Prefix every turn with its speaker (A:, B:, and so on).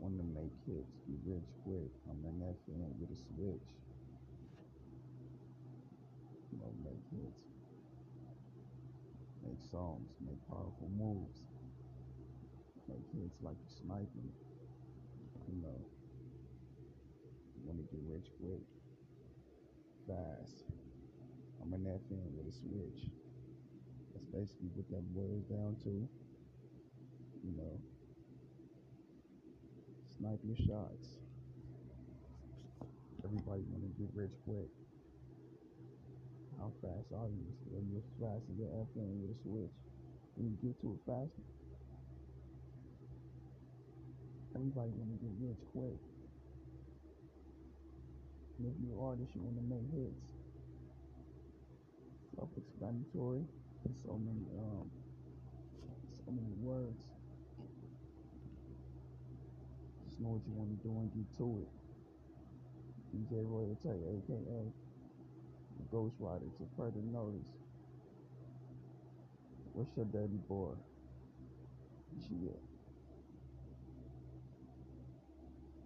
A: Wanna make hits, get rich quick. I'm an FN with a switch. You know, make hits, make songs, make powerful moves, make hits like you sniping. You know, wanna get rich quick, fast. I'm an FN with a switch. That's basically what that boils down to. You know, your shots. Everybody wanna get rich quick. How fast are you? Are you as fast as your FN with a switch? Can you get to it faster? Everybody wanna get rich quick. And if you're an artist, you wanna make hits. Self-explanatory. There's so many um, so many words. Know what you wanna do and get to it. DJ Royalty, aka the Ghost Rider, to further notice. What's your dirty boy? Shit. Uh,